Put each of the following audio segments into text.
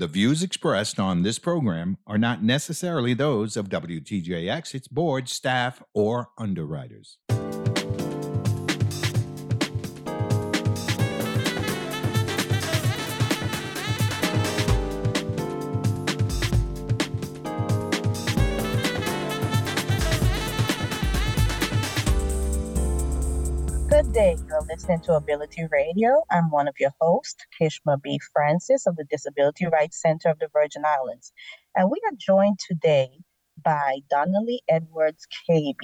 The views expressed on this program are not necessarily those of WTJX, its board, staff, or underwriters. You're listening to Ability Radio. I'm one of your hosts, Kishma B. Francis of the Disability Rights Center of the Virgin Islands. And we are joined today by Donnelly Edwards KB,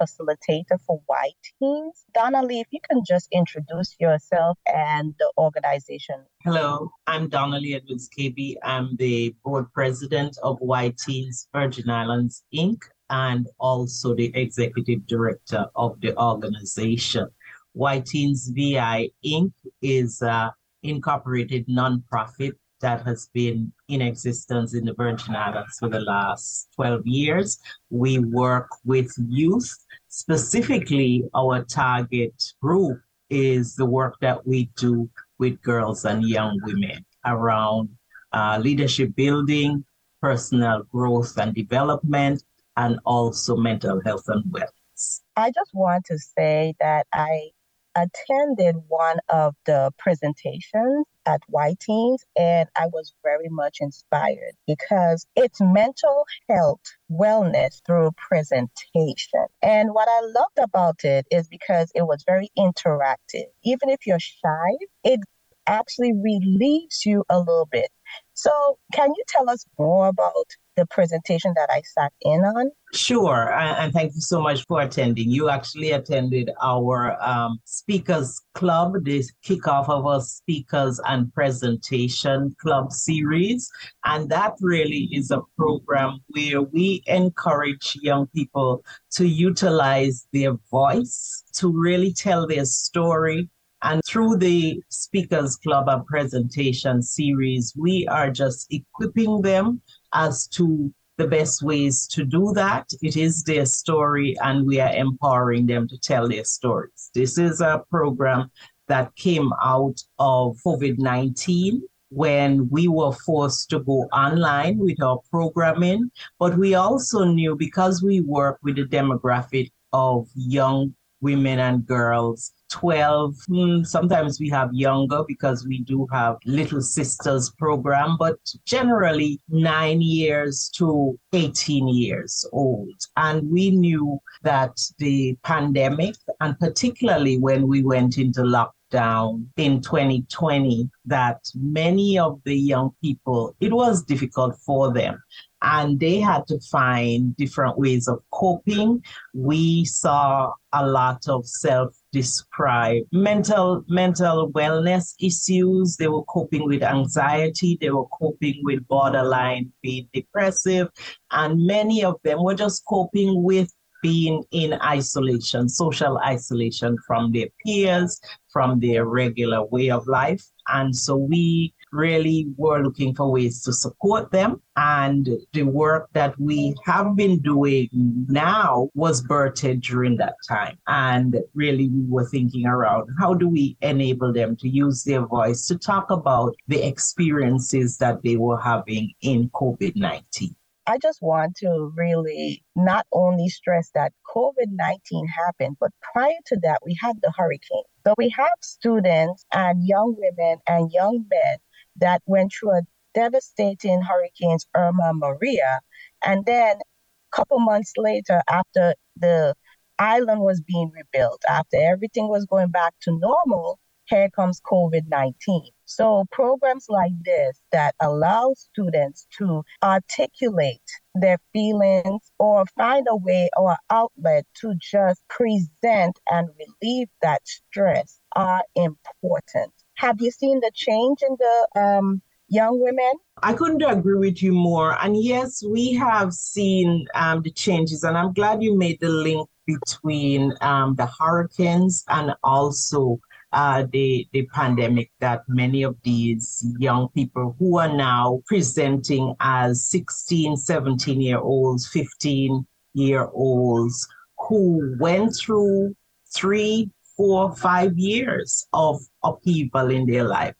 facilitator for White Teens. Donnalie, if you can just introduce yourself and the organization. Hello, I'm Donnelly Edwards KB. I'm the board president of Y-Teens Virgin Islands Inc. and also the executive director of the organization. Y-Teens VI Inc. is an incorporated nonprofit that has been in existence in the Virgin Islands for the last 12 years. We work with youth. Specifically, our target group is the work that we do with girls and young women around uh, leadership building, personal growth and development, and also mental health and wellness. I just want to say that I attended one of the presentations at Y-Teens and I was very much inspired because it's mental health wellness through presentation. And what I loved about it is because it was very interactive. Even if you're shy, it actually relieves you a little bit. So, can you tell us more about the presentation that I sat in on? Sure, and thank you so much for attending. You actually attended our um, Speakers Club, the kickoff of our Speakers and Presentation Club series. And that really is a program where we encourage young people to utilize their voice to really tell their story, and through the Speakers Club and presentation series, we are just equipping them as to the best ways to do that. It is their story, and we are empowering them to tell their stories. This is a program that came out of COVID 19 when we were forced to go online with our programming. But we also knew because we work with the demographic of young women and girls 12 hmm, sometimes we have younger because we do have little sisters program but generally 9 years to 18 years old. And we knew that the pandemic and particularly when we went into lockdown in 2020 that many of the young people it was difficult for them and they had to find different ways of coping. We saw a lot of self described mental mental wellness issues. They were coping with anxiety. They were coping with borderline being depressive, and many of them were just coping with being in isolation, social isolation from their peers, from their regular way of life. And so we really were looking for ways to support them. And the work that we have been doing now was birthed during that time. And really, we were thinking around how do we enable them to use their voice to talk about the experiences that they were having in COVID 19. I just want to really not only stress that COVID 19 happened, but prior to that, we had the hurricane. So we have students and young women and young men that went through a devastating hurricanes Irma Maria. And then a couple months later, after the island was being rebuilt, after everything was going back to normal, here comes COVID 19. So, programs like this that allow students to articulate their feelings or find a way or outlet to just present and relieve that stress are important. Have you seen the change in the um, young women? I couldn't agree with you more. And yes, we have seen um, the changes, and I'm glad you made the link between um, the hurricanes and also uh, the, the pandemic that many of these young people who are now presenting as 16, 17 year olds, 15 year olds who went through three, four, or five years of upheaval in their life.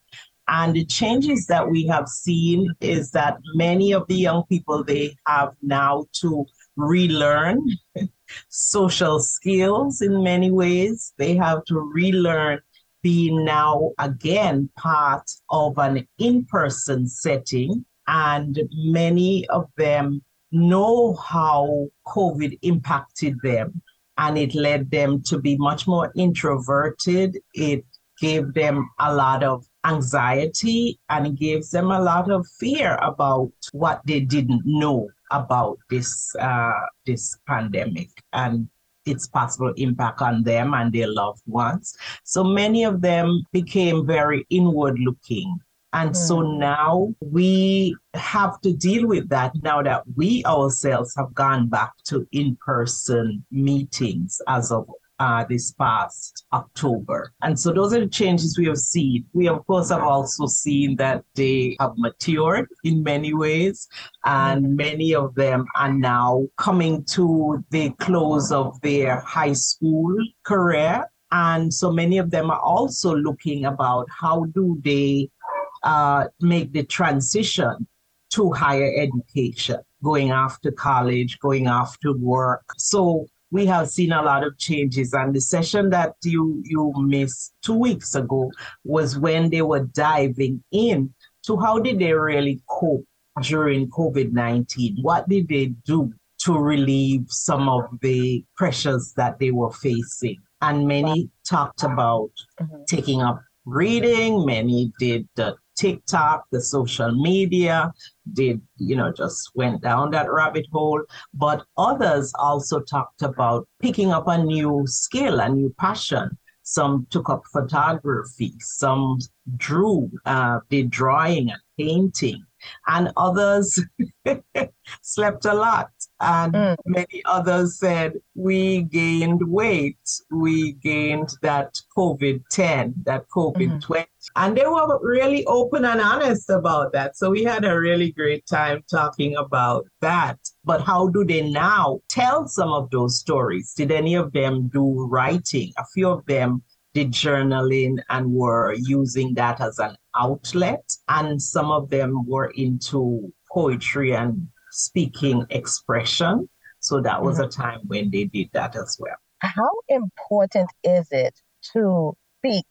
And the changes that we have seen is that many of the young people they have now to relearn social skills in many ways. They have to relearn being now again part of an in person setting. And many of them know how COVID impacted them. And it led them to be much more introverted. It gave them a lot of anxiety and it gives them a lot of fear about what they didn't know about this uh, this pandemic and its possible impact on them and their loved ones. So many of them became very inward looking. And mm. so hmm. now we have to deal with that now that we ourselves have gone back to in person meetings as of uh, this past October. And so those are the changes we have seen. We, of course, have also seen that they have matured in many ways, and many of them are now coming to the close of their high school career. And so many of them are also looking about how do they uh, make the transition to higher education, going after college, going after work. So we have seen a lot of changes. And the session that you you missed two weeks ago was when they were diving in to how did they really cope during COVID nineteen? What did they do to relieve some of the pressures that they were facing? And many talked about mm-hmm. taking up reading. Many did the TikTok, the social media, did, you know, just went down that rabbit hole. But others also talked about picking up a new skill, a new passion. Some took up photography, some drew, uh, did drawing and painting, and others slept a lot. And mm. many others said, We gained weight. We gained that COVID 10, that COVID mm 20. And they were really open and honest about that. So we had a really great time talking about that. But how do they now tell some of those stories? Did any of them do writing? A few of them did journaling and were using that as an outlet. And some of them were into poetry and speaking expression. So that was mm-hmm. a time when they did that as well. How important is it to speak,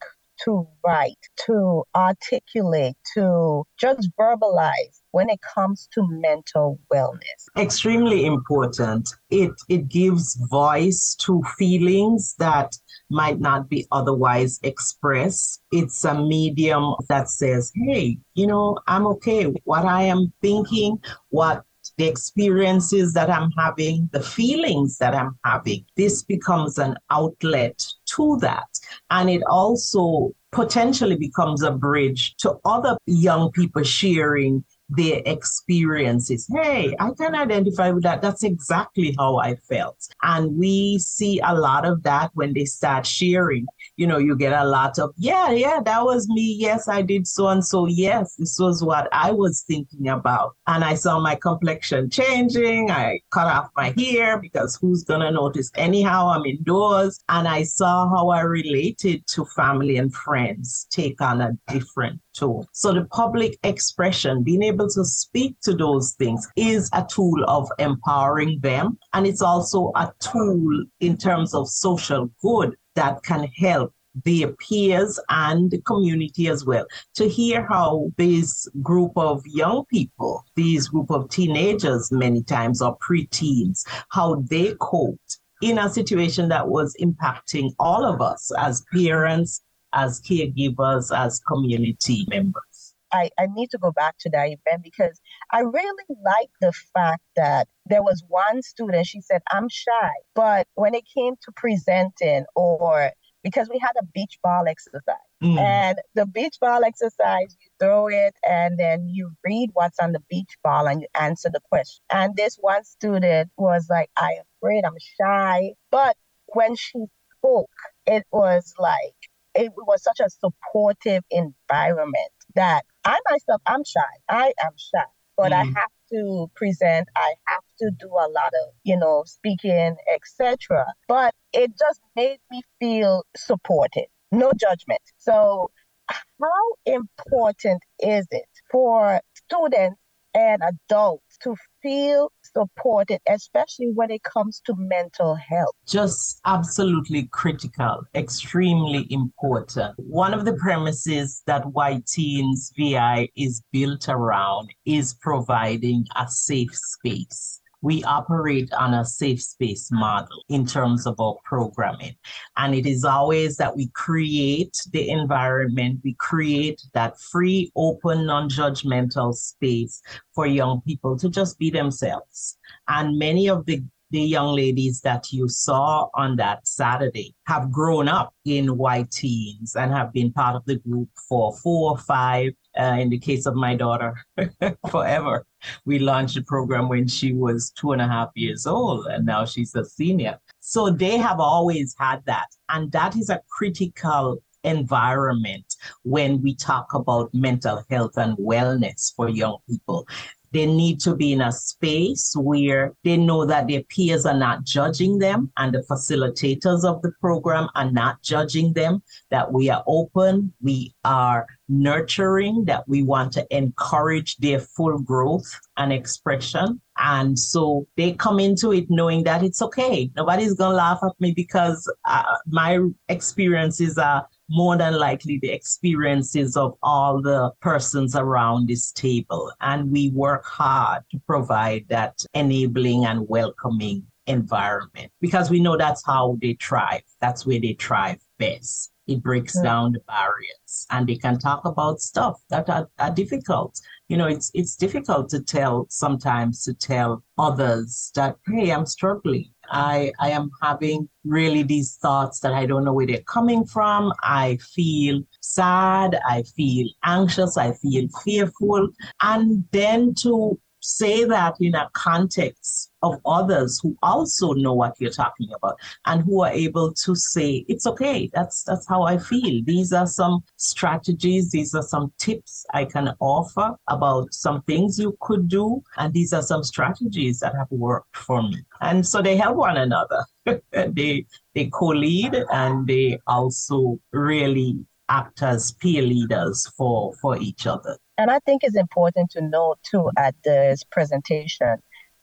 to write, to articulate, to just verbalize when it comes to mental wellness? Extremely important. It it gives voice to feelings that might not be otherwise expressed. It's a medium that says, hey, you know, I'm okay. What I am thinking, what the experiences that I'm having, the feelings that I'm having, this becomes an outlet to that. And it also potentially becomes a bridge to other young people sharing their experiences. Hey, I can identify with that. That's exactly how I felt. And we see a lot of that when they start sharing. You know, you get a lot of, yeah, yeah, that was me. Yes, I did so and so. Yes, this was what I was thinking about. And I saw my complexion changing. I cut off my hair because who's going to notice? Anyhow, I'm indoors. And I saw how I related to family and friends take on a different tone. So the public expression, being able able to speak to those things is a tool of empowering them. And it's also a tool in terms of social good that can help their peers and the community as well to hear how this group of young people, these group of teenagers, many times or preteens, how they coped in a situation that was impacting all of us as parents, as caregivers, as community members. I, I need to go back to that event because I really like the fact that there was one student, she said, I'm shy. But when it came to presenting or because we had a beach ball exercise. Mm. And the beach ball exercise, you throw it and then you read what's on the beach ball and you answer the question. And this one student was like, I am afraid, I'm shy. But when she spoke, it was like, it was such a supportive environment that I myself, I'm shy. I am shy, but mm. I have to present. I have to do a lot of, you know, speaking, etc. But it just made me feel supported. No judgment. So how important is it for students and adults to feel supported, especially when it comes to mental health? Just absolutely critical, extremely important. One of the premises that Y-Teens VI is built around is providing a safe space we operate on a safe space model in terms of our programming. And it is always that we create the environment, we create that free, open, non judgmental space for young people to just be themselves. And many of the the young ladies that you saw on that Saturday have grown up in Y-Teens and have been part of the group for four five, uh, in the case of my daughter, forever. We launched the program when she was two and a half years old, and now she's a senior. So they have always had that. And that is a critical environment when we talk about mental health and wellness for young people. They need to be in a space where they know that their peers are not judging them and the facilitators of the program are not judging them, that we are open, we are nurturing, that we want to encourage their full growth and expression. And so they come into it knowing that it's okay. Nobody's going to laugh at me because uh, my experiences are more than likely the experiences of all the persons around this table. And we work hard to provide that enabling and welcoming environment because we know that's how they thrive. That's where they thrive best. It breaks down the barriers and they can talk about stuff that are, are difficult. You know, it's it's difficult to tell sometimes to tell others that, hey, I'm struggling I, I am having really these thoughts that I don't know where they're coming from. I feel sad. I feel anxious. I feel fearful. And then to say that in a context of others who also know what you're talking about and who are able to say it's okay. That's that's how i feel. These are some strategies. These are some tips i can offer about some things you could do. And these are some strategies that have worked for me. And so they help one another. They they co-lead and they also really act as peer leaders for for each other and I think it's important to note too at this presentation,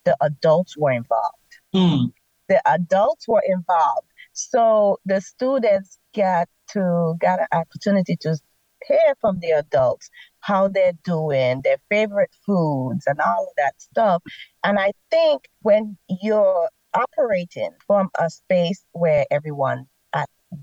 the adults were involved. Mm. The adults were involved. So the students get to get an opportunity to hear from the adults how they're doing, their favorite foods, and all of that stuff. And I think when you're operating from a space where everyone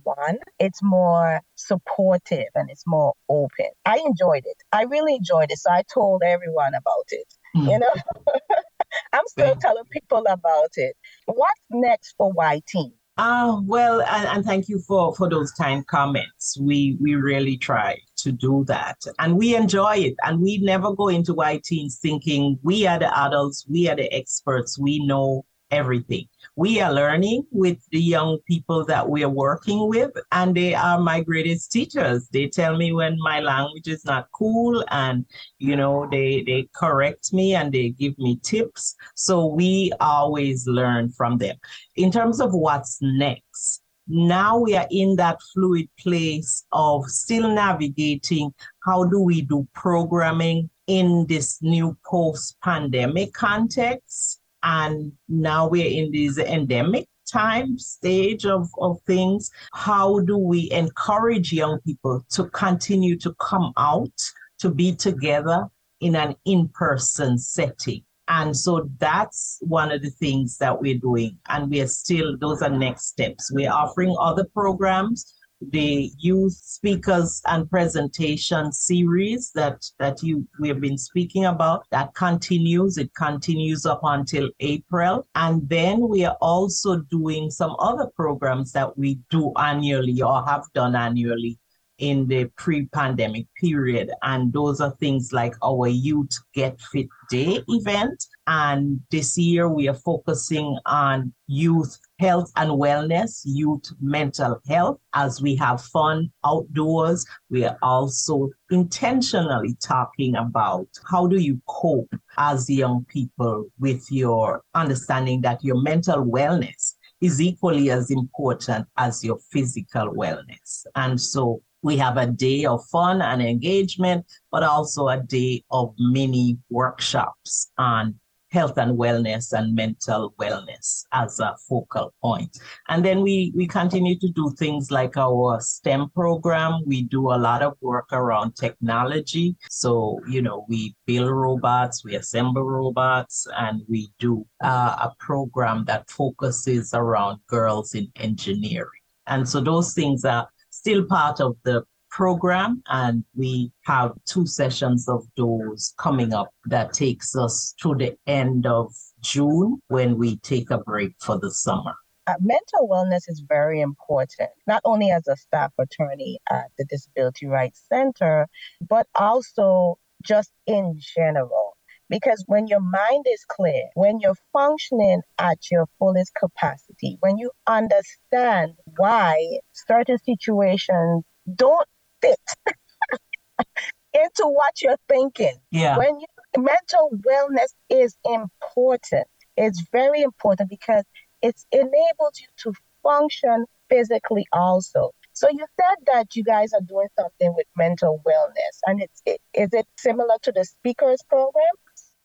one, it's more supportive and it's more open. I enjoyed it. I really enjoyed it. So I told everyone about it. Mm. You know, I'm still telling people about it. What's next for Teens? Uh, well, and, and, thank you for, for those kind comments. We we really try to do that, and we enjoy it. And we never go into Y-Teens thinking we are the adults, we are the experts, we know everything. We are learning with the young people that we are working with, and they are my greatest teachers. They tell me when my language is not cool, and you know, they they correct me and they give me tips. So we always learn from them. In terms of what's next, now we are in that fluid place of still navigating how do we do programming in this new post pandemic context and now we're in this endemic time stage of, of things. How do we encourage young people to continue to come out, to be together in an in person setting? And so that's one of the things that we're doing. And we are still, those are next steps. We're offering other programs the youth speakers and presentation series that that you we have been speaking about. That continues. It continues up until april. And then we are also doing some other programs that we do annually or have done annually in the pre-pandemic period. And those are things like our youth get fit day event. And this year we are focusing on youth health and wellness youth mental health as we have fun outdoors we are also intentionally talking about how do you cope as young people with your understanding that your mental wellness is equally as important as your physical wellness. And so We have a day of fun and engagement, but also a day of mini workshops on health and wellness and mental wellness as a focal point. And then we, we continue to do things like our STEM program. We do a lot of work around technology. So, you know, we build robots, we assemble robots, and we do uh, a program that focuses around girls in engineering. And so those things are still part of the program and we have two sessions of those coming up that takes us to the end of June when we take a break for the summer. Uh, mental wellness is very important, not only as a staff attorney at the Disability Rights Center, but also just in general. Because when your mind is clear, when you're functioning at your fullest capacity, when you understand why certain situations don't fit into what you're thinking. Yeah. When you, mental wellness is important. It's very important because it enables you to function physically also. So you said that you guys are doing something with mental wellness, and it's it, is it similar to the speakers program?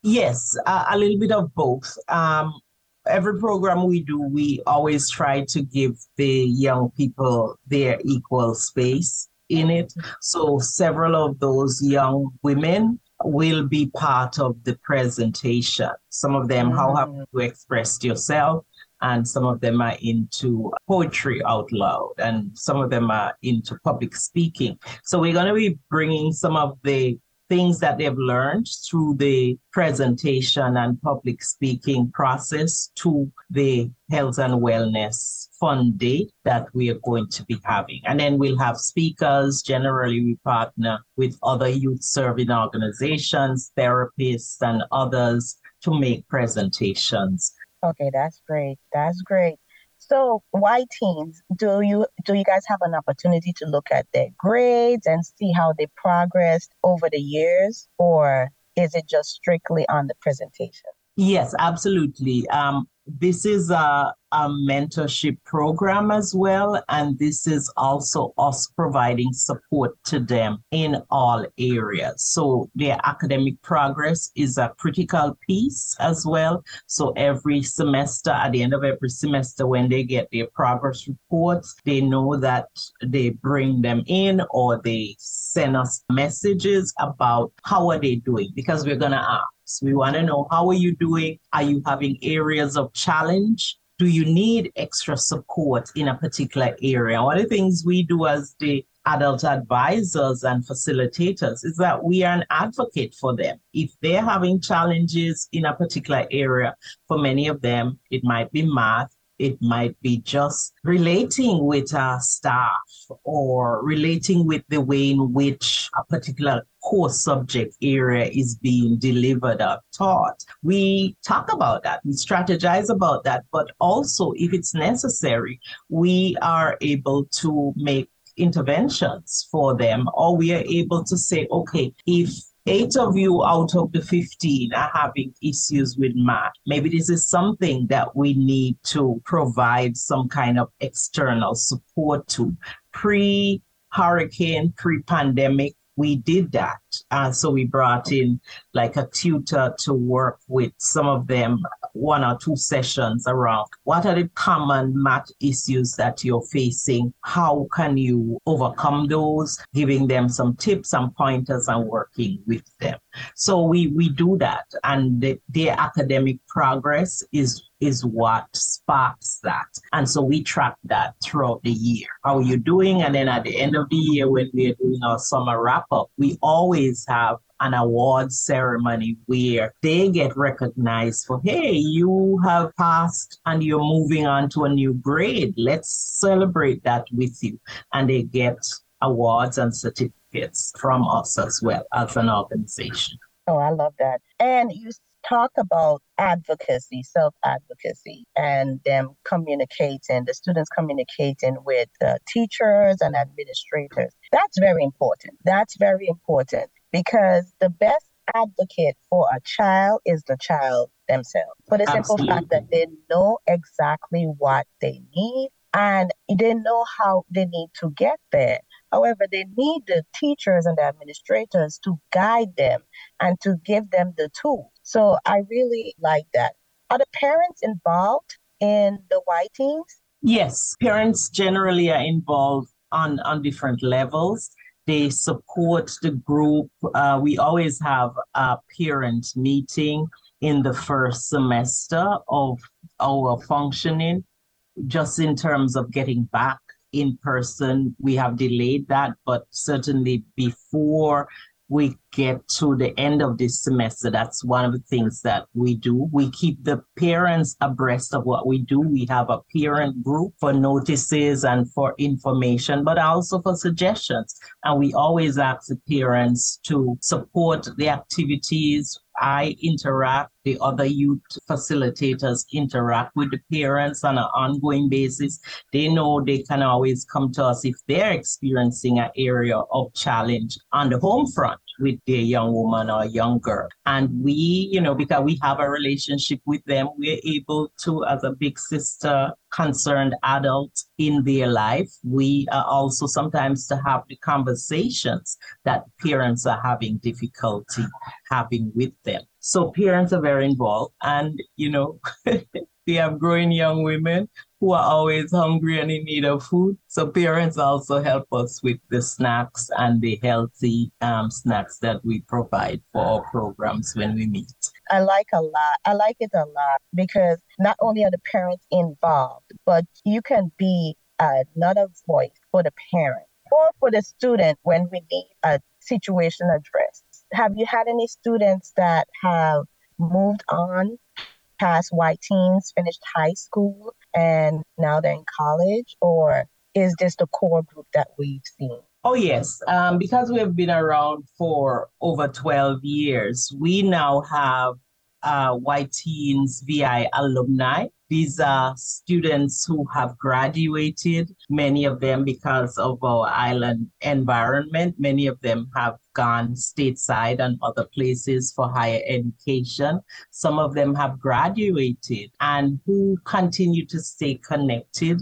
Yes, uh, a little bit of both. Um, every program we do, we always try to give the young people their equal space in it. So several of those young women will be part of the presentation. Some of them, mm. how have you expressed yourself? And some of them are into poetry out loud, and some of them are into public speaking. So, we're going to be bringing some of the things that they've learned through the presentation and public speaking process to the health and wellness fun day that we are going to be having. And then we'll have speakers. Generally, we partner with other youth serving organizations, therapists, and others to make presentations. Okay, that's great. That's great. So, why teens, do you do you guys have an opportunity to look at their grades and see how they progressed over the years, or is it just strictly on the presentation? Yes, absolutely. Um, this is a, a mentorship program as well. And this is also us providing support to them in all areas. So their academic progress is a critical piece as well. So every semester, at the end of every semester, when they get their progress reports, they know that they bring them in or they send us messages about how are they doing because we're going to uh, ask we want to know how are you doing? Are you having areas of challenge? Do you need extra support in a particular area? One of the things we do as the adult advisors and facilitators is that we are an advocate for them. If they're having challenges in a particular area, for many of them, it might be math, it might be just relating with our staff or relating with the way in which a particular core subject area is being delivered or taught. We talk about that, we strategize about that, but also if it's necessary, we are able to make interventions for them, or we are able to say, okay, if eight of you out of the 15 are having issues with math. Maybe this is something that we need to provide some kind of external support to. Pre hurricane, pre pandemic, we did that. Uh, so we brought in like a tutor to work with some of them, one or two sessions around what are the common math issues that you're facing? How can you overcome those? Giving them some tips and pointers and working with them. So we, we do that. And the, their academic progress is is what sparks that. And so we track that throughout the year. How are you doing? And then at the end of the year, when we are doing our summer wrap up, we always have an award ceremony where they get recognized for, hey, you have passed and you're moving on to a new grade. Let's celebrate that with you. And they get awards and certificates from us as well as an organization. Oh, I love that. And you talk about advocacy, self advocacy, and them communicating, the students communicating with uh, teachers and administrators. That's very important. That's very important because the best advocate for a child is the child themselves. For the simple Absolutely. fact that they know exactly what they need and they know how they need to get there. However, they need the teachers and the administrators to guide them and to give them the tools. So I really like that. Are the parents involved in the teams? Yes, parents generally are involved on, on different levels. They support the group. Uh, we always have a parent meeting in the first semester of our functioning, just in terms of getting back in person. We have delayed that, but certainly before we get to the end of this semester, that's one of the things that we do. We keep the parents abreast of what we do. We have a parent group for notices and for information, but also for suggestions. And we always ask the parents to support the activities I interact, the other youth facilitators interact with the parents on an ongoing basis. They know they can always come to us if they're experiencing an area of challenge on the home front with their young woman or young girl. And we, you know, because we have a relationship with them, we're able to, as a big sister, concerned adult in their life, we are also sometimes to have the conversations that parents are having difficulty having with them. So parents are very involved and, you know, we have growing young women who are always hungry and in need of food. So parents also help us with the snacks and the healthy um, snacks that we provide for our programs when we meet. I like a lot. I like it a lot because not only are the parents involved, but you can be another voice for the parent or for the student when we need a situation addressed. Have you had any students that have moved on past Y-Teens, finished high school, and now they're in college? Or is this the core group that we've seen? Oh, yes. Um, because we have been around for over 12 years, we now have uh, Y Teens VI alumni. These are students who have graduated, many of them because of our island environment. Many of them have gone stateside and other places for higher education. Some of them have graduated and who continue to stay connected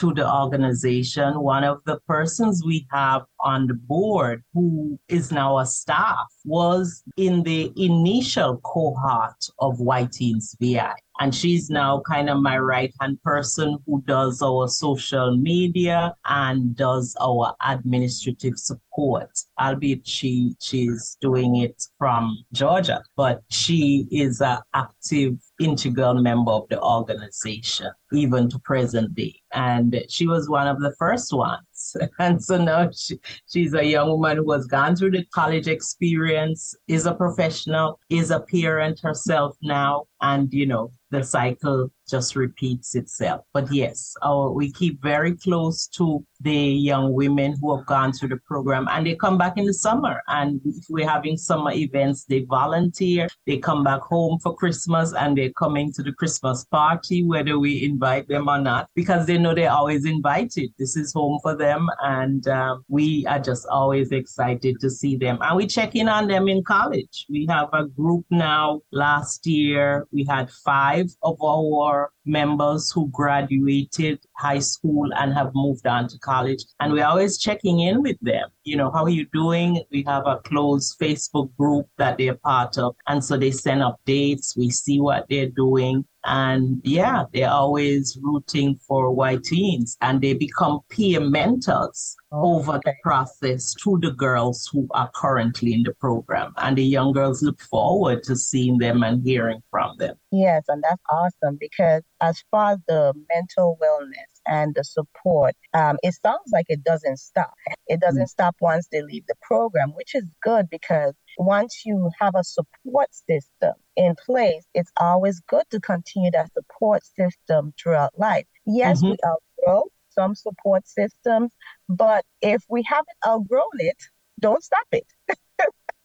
to the organization. One of the persons we have on the board who is now a staff was in the initial cohort of Y-Teens VI. And she's now kind of my right hand person who does our social media and does our administrative support. Albeit she she's doing it from Georgia, but she is an active integral member of the organization, even to present day. And she was one of the first ones. And so now she, she's a young woman who has gone through the college experience, is a professional, is a parent herself now, and you know, the cycle just repeats itself. But yes, we keep very close to the young women who have gone through the program and they come back in the summer. And if we're having summer events, they volunteer, they come back home for Christmas and they're coming to the Christmas party, whether we invite them or not, because they know they're always invited. This is home for them. And um, we are just always excited to see them. And we check in on them in college. We have a group now. Last year, we had five of our members who graduated high school and have moved on to college. And we're always checking in with them. You know, how are you doing? We have a closed Facebook group that they're part of. And so they send updates. We see what they're doing. And yeah, they're always rooting for Y-Teens and they become peer mentors oh. over the process to the girls who are currently in the program. And the young girls look forward to seeing them and hearing from them. Yes, and that's awesome because as far as the mental wellness and the support, um, it sounds like it doesn't stop. It doesn't mm-hmm. stop once they leave the program, which is good because once you have a support system in place, it's always good to continue that support system throughout life. Yes, mm-hmm. we outgrow some support systems, but if we haven't outgrown it, don't stop it.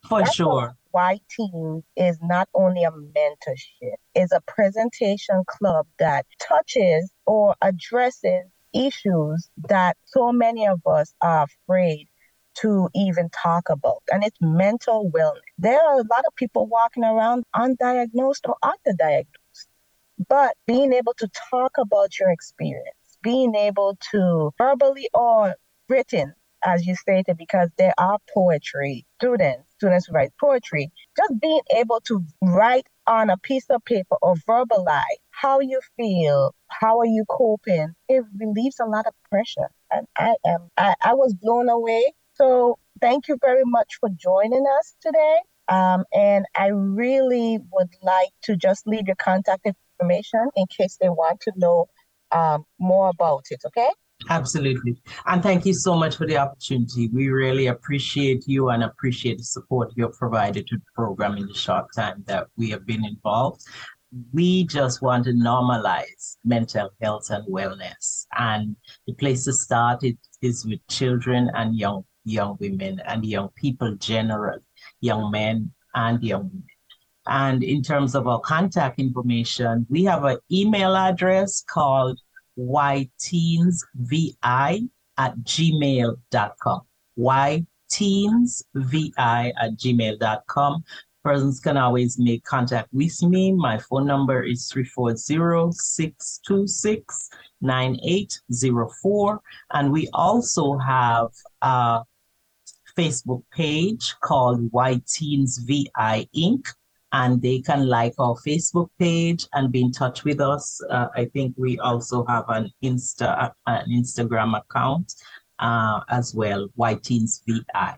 For That's sure. Y Team is not only a mentorship, it's a presentation club that touches or addresses issues that so many of us are afraid to even talk about, and it's mental wellness. There are a lot of people walking around undiagnosed or underdiagnosed, but being able to talk about your experience, being able to verbally or written as you stated, because there are poetry students, students who write poetry, just being able to write on a piece of paper or verbalize how you feel, how are you coping, it relieves a lot of pressure. And I am, I, I was blown away. So thank you very much for joining us today. Um, and I really would like to just leave your contact information in case they want to know um, more about it. Okay. Absolutely. And thank you so much for the opportunity. We really appreciate you and appreciate the support you have provided to the program in the short time that we have been involved. We just want to normalize mental health and wellness. And the place to start it is with children and young young women and young people generally, young men and young women. And in terms of our contact information, we have an email address called yteensvi at gmail.com. yteensvi at gmail.com. Persons can always make contact with me. My phone number is 340-626-9804. And we also have a Facebook page called YTeensVI Inc and they can like our Facebook page and be in touch with us. Uh, I think we also have an Insta an Instagram account uh, as well, Y-Teens VI.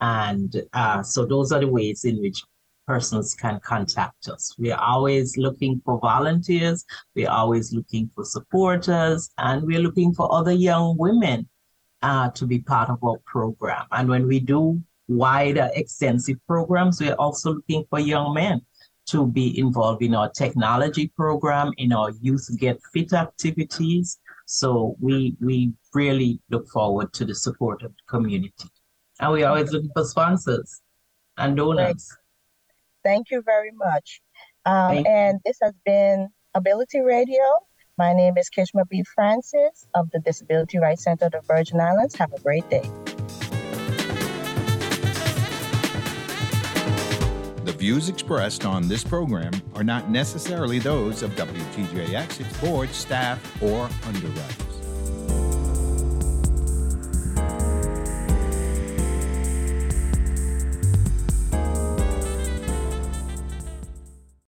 And uh, so those are the ways in which persons can contact us. We are always looking for volunteers, we're always looking for supporters, and we're looking for other young women uh, to be part of our program. And when we do wider, extensive programs. We're also looking for young men to be involved in our technology program, in our youth get fit activities. So we we really look forward to the support of the community. And we're always looking for sponsors and donors. Thank you very much. Um, and this has been Ability Radio. My name is Kishma B. Francis of the Disability Rights Center of the Virgin Islands. Have a great day. Views expressed on this program are not necessarily those of WTJX, its board, staff, or underwriters.